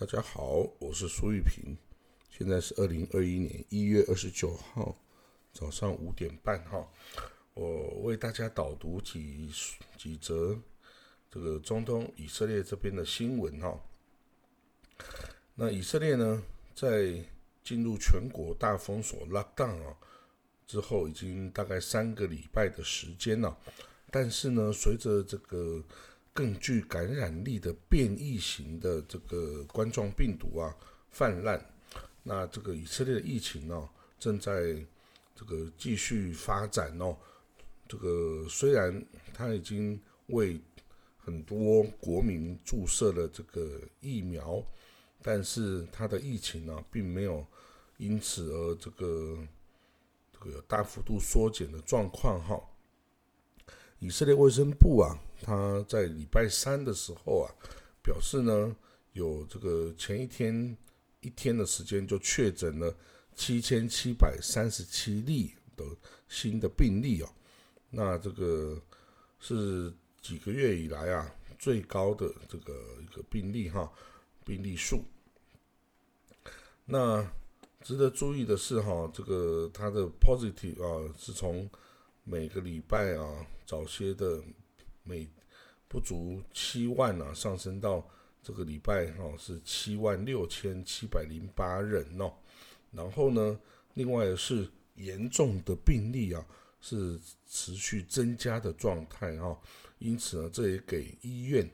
大家好，我是苏玉平，现在是二零二一年一月二十九号早上五点半哈，我为大家导读几几则这个中东以色列这边的新闻哈。那以色列呢，在进入全国大封锁 lockdown 啊之后，已经大概三个礼拜的时间了，但是呢，随着这个更具感染力的变异型的这个冠状病毒啊泛滥，那这个以色列的疫情呢正在这个继续发展哦。这个虽然他已经为很多国民注射了这个疫苗，但是他的疫情呢并没有因此而这个这个大幅度缩减的状况哈。以色列卫生部啊。他在礼拜三的时候啊，表示呢，有这个前一天一天的时间就确诊了七千七百三十七例的新的病例哦，那这个是几个月以来啊最高的这个一个病例哈，病例数。那值得注意的是哈，这个它的 positive 啊是从每个礼拜啊早些的。每不足七万啊，上升到这个礼拜哦是七万六千七百零八人哦。然后呢，另外是严重的病例啊是持续增加的状态啊。因此呢，这也给医院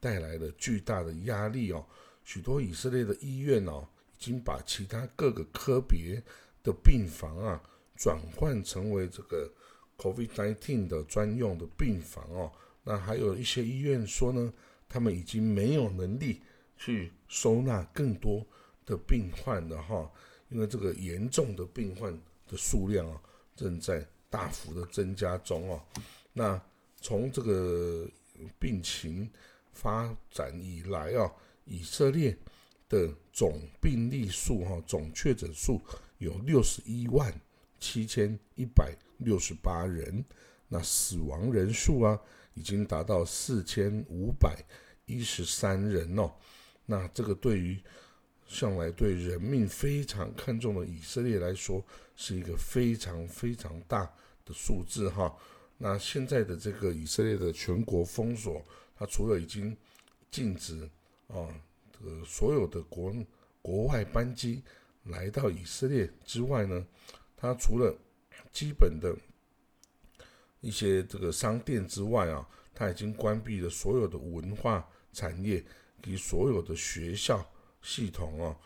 带来了巨大的压力哦。许多以色列的医院哦，已经把其他各个科别的病房啊转换成为这个 COVID-19 的专用的病房哦。那还有一些医院说呢，他们已经没有能力去收纳更多的病患了哈，因为这个严重的病患的数量啊正在大幅的增加中哦。那从这个病情发展以来啊，以色列的总病例数哈，总确诊数有六十一万七千一百六十八人，那死亡人数啊。已经达到四千五百一十三人哦，那这个对于向来对人命非常看重的以色列来说，是一个非常非常大的数字哈。那现在的这个以色列的全国封锁，它除了已经禁止啊这个所有的国国外班机来到以色列之外呢，它除了基本的。一些这个商店之外啊，它已经关闭了所有的文化产业及所有的学校系统啊，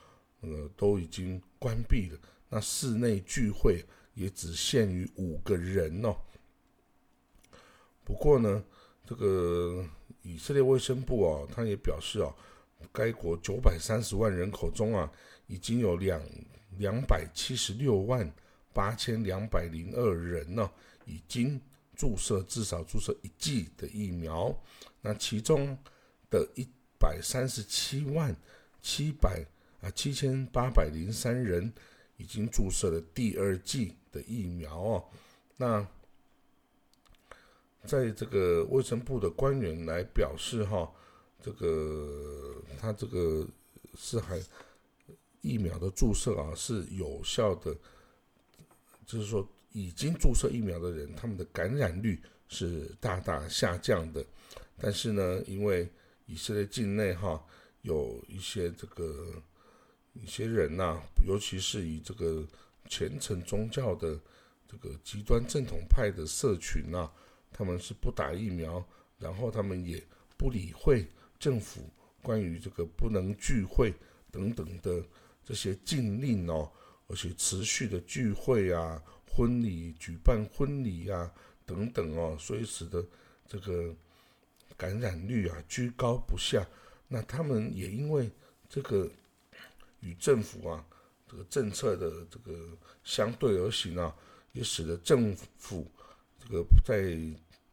呃，都已经关闭了。那室内聚会也只限于五个人哦。不过呢，这个以色列卫生部啊，他也表示啊，该国九百三十万人口中啊，已经有两两百七十六万八千两百零二人呢，已经。注射至少注射一剂的疫苗，那其中的一百三十七万七百啊七千八百零三人已经注射了第二剂的疫苗哦。那在这个卫生部的官员来表示哈，这个他这个是还疫苗的注射啊是有效的，就是说。已经注射疫苗的人，他们的感染率是大大下降的。但是呢，因为以色列境内哈有一些这个一些人呐，尤其是以这个虔诚宗教的这个极端正统派的社群呐，他们是不打疫苗，然后他们也不理会政府关于这个不能聚会等等的这些禁令哦，而且持续的聚会啊。婚礼举办婚礼啊，等等哦，所以使得这个感染率啊居高不下。那他们也因为这个与政府啊这个政策的这个相对而行啊，也使得政府这个在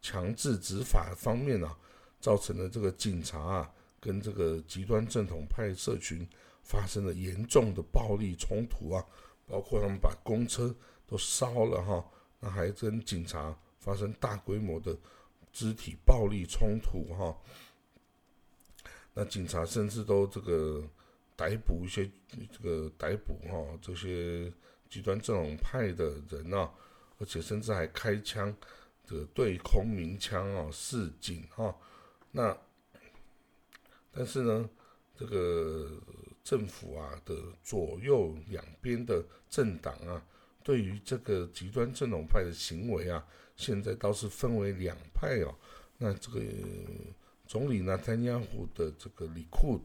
强制执法方面啊，造成了这个警察啊跟这个极端正统派社群发生了严重的暴力冲突啊，包括他们把公车。都烧了哈，那还跟警察发生大规模的肢体暴力冲突哈，那警察甚至都这个逮捕一些这个逮捕哈这些极端这种派的人啊，而且甚至还开枪，这个对空鸣枪啊示警哈。那但是呢，这个政府啊的左右两边的政党啊，对于这个极端正统派的行为啊，现在倒是分为两派哦。那这个总理纳坦亚胡的这个里库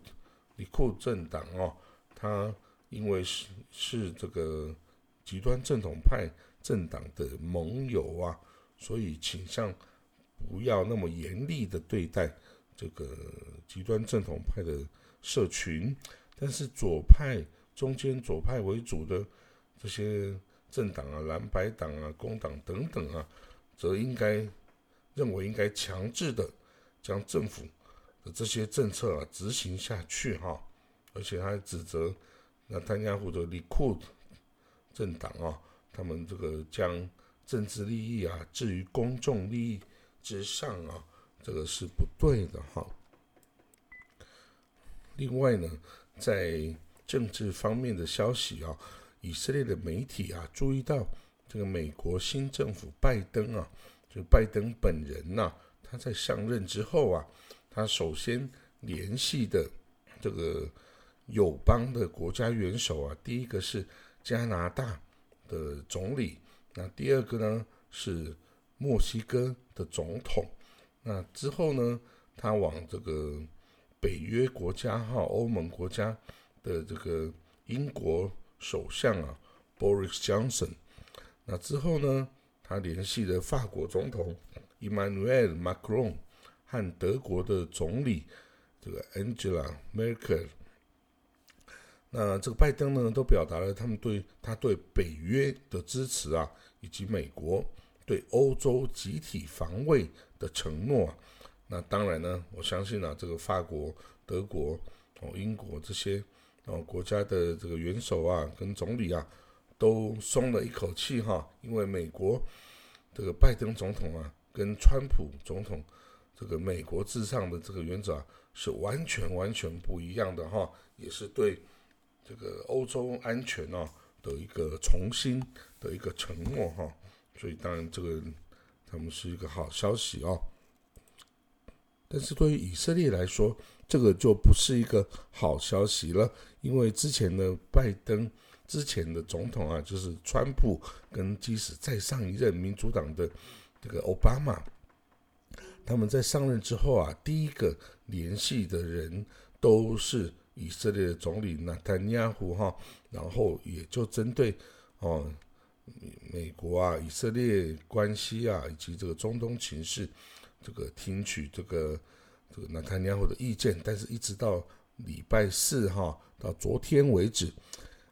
里库政党哦，他因为是是这个极端正统派政党的盟友啊，所以倾向不要那么严厉的对待这个极端正统派的社群，但是左派中间左派为主的这些政党啊，蓝白党啊，工党等等啊，则应该认为应该强制的将政府的。这些政策啊执行下去哈，而且还指责那丹加或者里库政党啊，他们这个将政治利益啊置于公众利益之上啊，这个是不对的哈。另外呢，在政治方面的消息啊，以色列的媒体啊注意到这个美国新政府拜登啊，就拜登本人呐，他在上任之后啊。他首先联系的这个友邦的国家元首啊，第一个是加拿大的总理，那第二个呢是墨西哥的总统，那之后呢，他往这个北约国家哈欧盟国家的这个英国首相啊 Boris Johnson，那之后呢，他联系的法国总统 Emmanuel Macron。和德国的总理这个 Angela Merkel，那这个拜登呢，都表达了他们对他对北约的支持啊，以及美国对欧洲集体防卫的承诺。啊那当然呢，我相信啊，这个法国、德国、哦英国这些哦国家的这个元首啊，跟总理啊，都松了一口气哈，因为美国这个拜登总统啊，跟川普总统。这个美国至上的这个原则啊，是完全完全不一样的哈，也是对这个欧洲安全啊的一个重新的一个承诺哈，所以当然这个他们是一个好消息哦。但是对于以色列来说，这个就不是一个好消息了，因为之前的拜登之前的总统啊，就是川普跟即使再上一任民主党的这个奥巴马。他们在上任之后啊，第一个联系的人都是以色列的总理纳坦亚胡哈，然后也就针对哦美国啊、以色列关系啊以及这个中东情势，这个听取这个这个纳坦亚胡的意见，但是一直到礼拜四哈到昨天为止，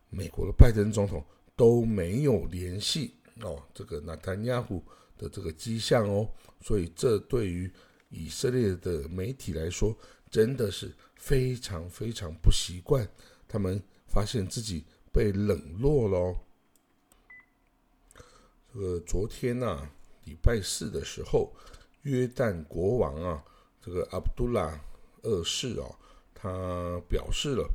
美国的拜登总统都没有联系哦这个纳坦亚胡。的这个迹象哦，所以这对于以色列的媒体来说，真的是非常非常不习惯。他们发现自己被冷落了哦。这个昨天呐，礼拜四的时候，约旦国王啊，这个阿卜杜拉二世哦，他表示了，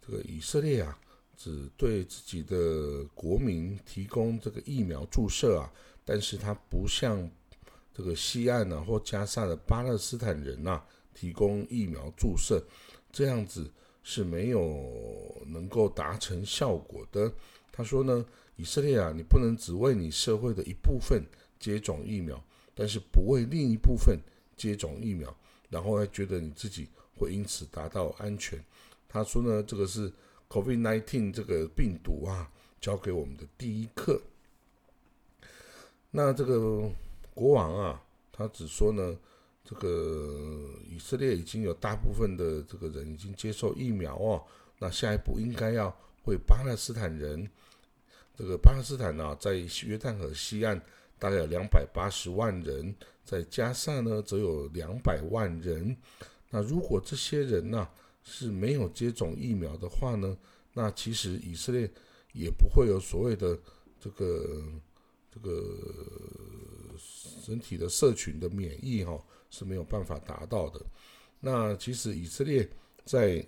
这个以色列啊，只对自己的国民提供这个疫苗注射啊。但是他不像这个西岸呢或加沙的巴勒斯坦人呐提供疫苗注射，这样子是没有能够达成效果的。他说呢，以色列啊，你不能只为你社会的一部分接种疫苗，但是不为另一部分接种疫苗，然后还觉得你自己会因此达到安全。他说呢，这个是 COVID-19 这个病毒啊教给我们的第一课。那这个国王啊，他只说呢，这个以色列已经有大部分的这个人已经接受疫苗哦，那下一步应该要为巴勒斯坦人，这个巴勒斯坦呢，在约旦河西岸大概有两百八十万人，在加沙呢则有两百万人。那如果这些人呢是没有接种疫苗的话呢，那其实以色列也不会有所谓的这个。这个身体的社群的免疫哈是没有办法达到的。那其实以色列在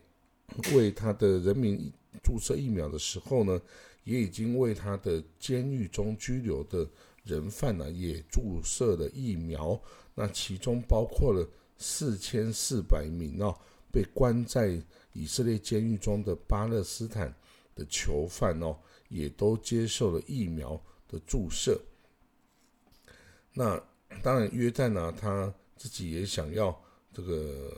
为他的人民注射疫苗的时候呢，也已经为他的监狱中拘留的人犯呢，也注射了疫苗。那其中包括了四千四百名哦，被关在以色列监狱中的巴勒斯坦的囚犯哦，也都接受了疫苗的注射。那当然，约旦呢，他自己也想要这个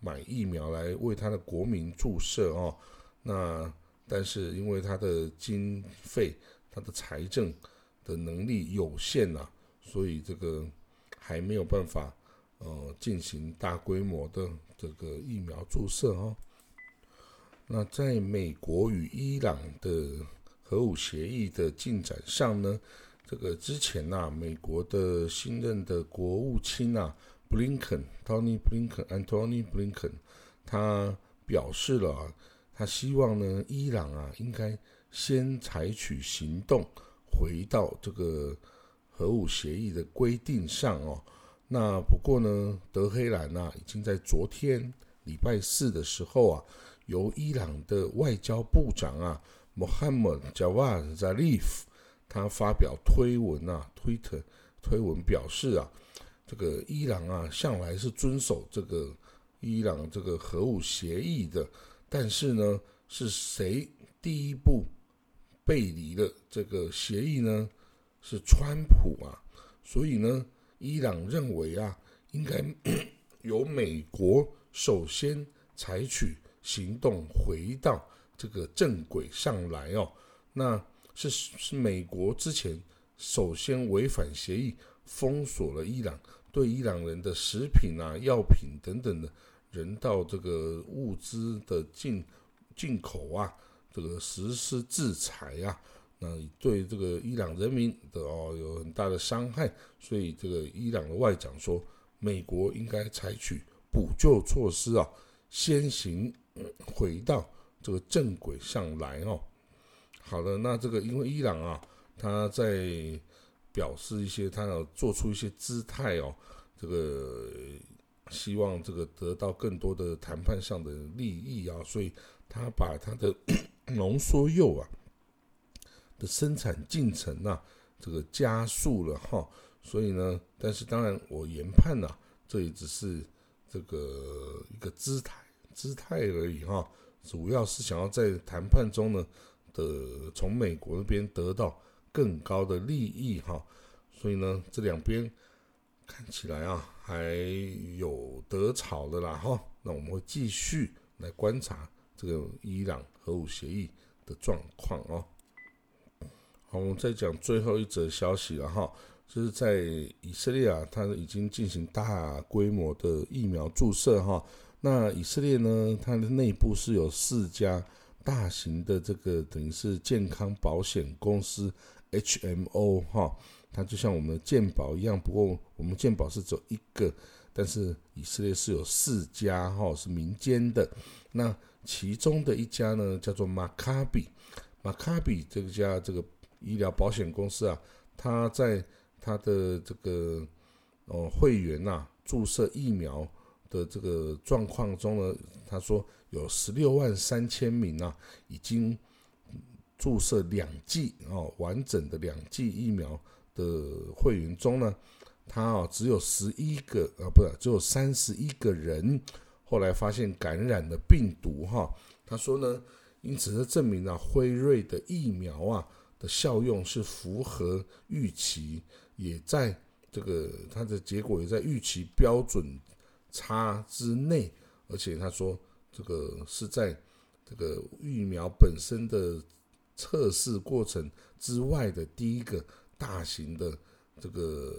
买疫苗来为他的国民注射哦。那但是因为他的经费、他的财政的能力有限呐，所以这个还没有办法呃进行大规模的这个疫苗注射哦。那在美国与伊朗的核武协议的进展上呢，这个之前呐，美国的新任的国务卿啊，布林肯 （Tony Blinken），Antony Blinken，他表示了啊。他希望呢，伊朗啊，应该先采取行动，回到这个核武协议的规定上哦。那不过呢，德黑兰啊，已经在昨天礼拜四的时候啊，由伊朗的外交部长啊，Mohammad Javad Zarif，他发表推文啊，推特推文表示啊，这个伊朗啊，向来是遵守这个伊朗这个核武协议的。但是呢，是谁第一步背离了这个协议呢？是川普啊。所以呢，伊朗认为啊，应该 由美国首先采取行动，回到这个正轨上来哦。那是是美国之前首先违反协议，封锁了伊朗对伊朗人的食品啊、药品等等的。人道这个物资的进进口啊，这个实施制裁啊，那对这个伊朗人民的哦有很大的伤害，所以这个伊朗的外长说，美国应该采取补救措施啊，先行回到这个正轨上来哦。好的，那这个因为伊朗啊，他在表示一些，他要做出一些姿态哦，这个。希望这个得到更多的谈判上的利益啊，所以他把他的浓缩铀啊的生产进程啊，这个加速了哈。所以呢，但是当然我研判呐，这也只是这个一个姿态姿态而已哈。主要是想要在谈判中呢的从美国那边得到更高的利益哈。所以呢，这两边。看起来啊，还有得吵的啦哈。那我们会继续来观察这个伊朗核武协议的状况哦。好，我们再讲最后一则消息了哈，就是在以色列啊，它已经进行大规模的疫苗注射哈。那以色列呢，它的内部是有四家大型的这个等于是健康保险公司 HMO 哈。它就像我们的鉴宝一样，不过我们鉴宝是只有一个，但是以色列是有四家哈，是民间的。那其中的一家呢，叫做马卡比，马卡比这家这个医疗保险公司啊，他在他的这个哦会员呐注射疫苗的这个状况中呢，他说有十六万三千名啊，已经注射两剂哦完整的两剂疫苗。的会员中呢，他啊只有十一个啊，不是只有三十一个人，后来发现感染了病毒哈。他说呢，因此这证明了辉瑞的疫苗啊的效用是符合预期，也在这个它的结果也在预期标准差之内，而且他说这个是在这个疫苗本身的测试过程之外的第一个。大型的这个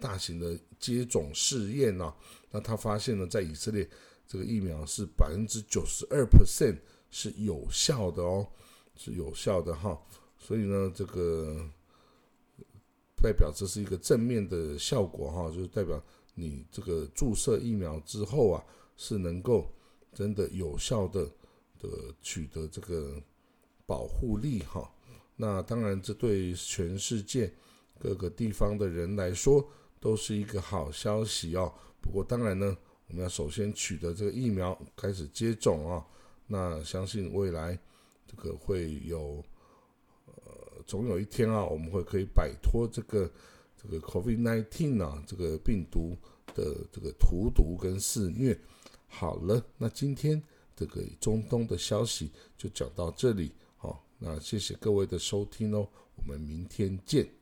大型的接种试验呢，那他发现呢，在以色列这个疫苗是百分之九十二 percent 是有效的哦，是有效的哈。所以呢，这个代表这是一个正面的效果哈，就是代表你这个注射疫苗之后啊，是能够真的有效的的取得这个保护力哈。那当然，这对全世界各个地方的人来说都是一个好消息哦。不过，当然呢，我们要首先取得这个疫苗，开始接种啊。那相信未来这个会有，呃，总有一天啊，我们会可以摆脱这个这个 COVID-19 啊这个病毒的这个荼毒跟肆虐。好了，那今天这个中东的消息就讲到这里，好，那谢谢各位的收听哦，我们明天见。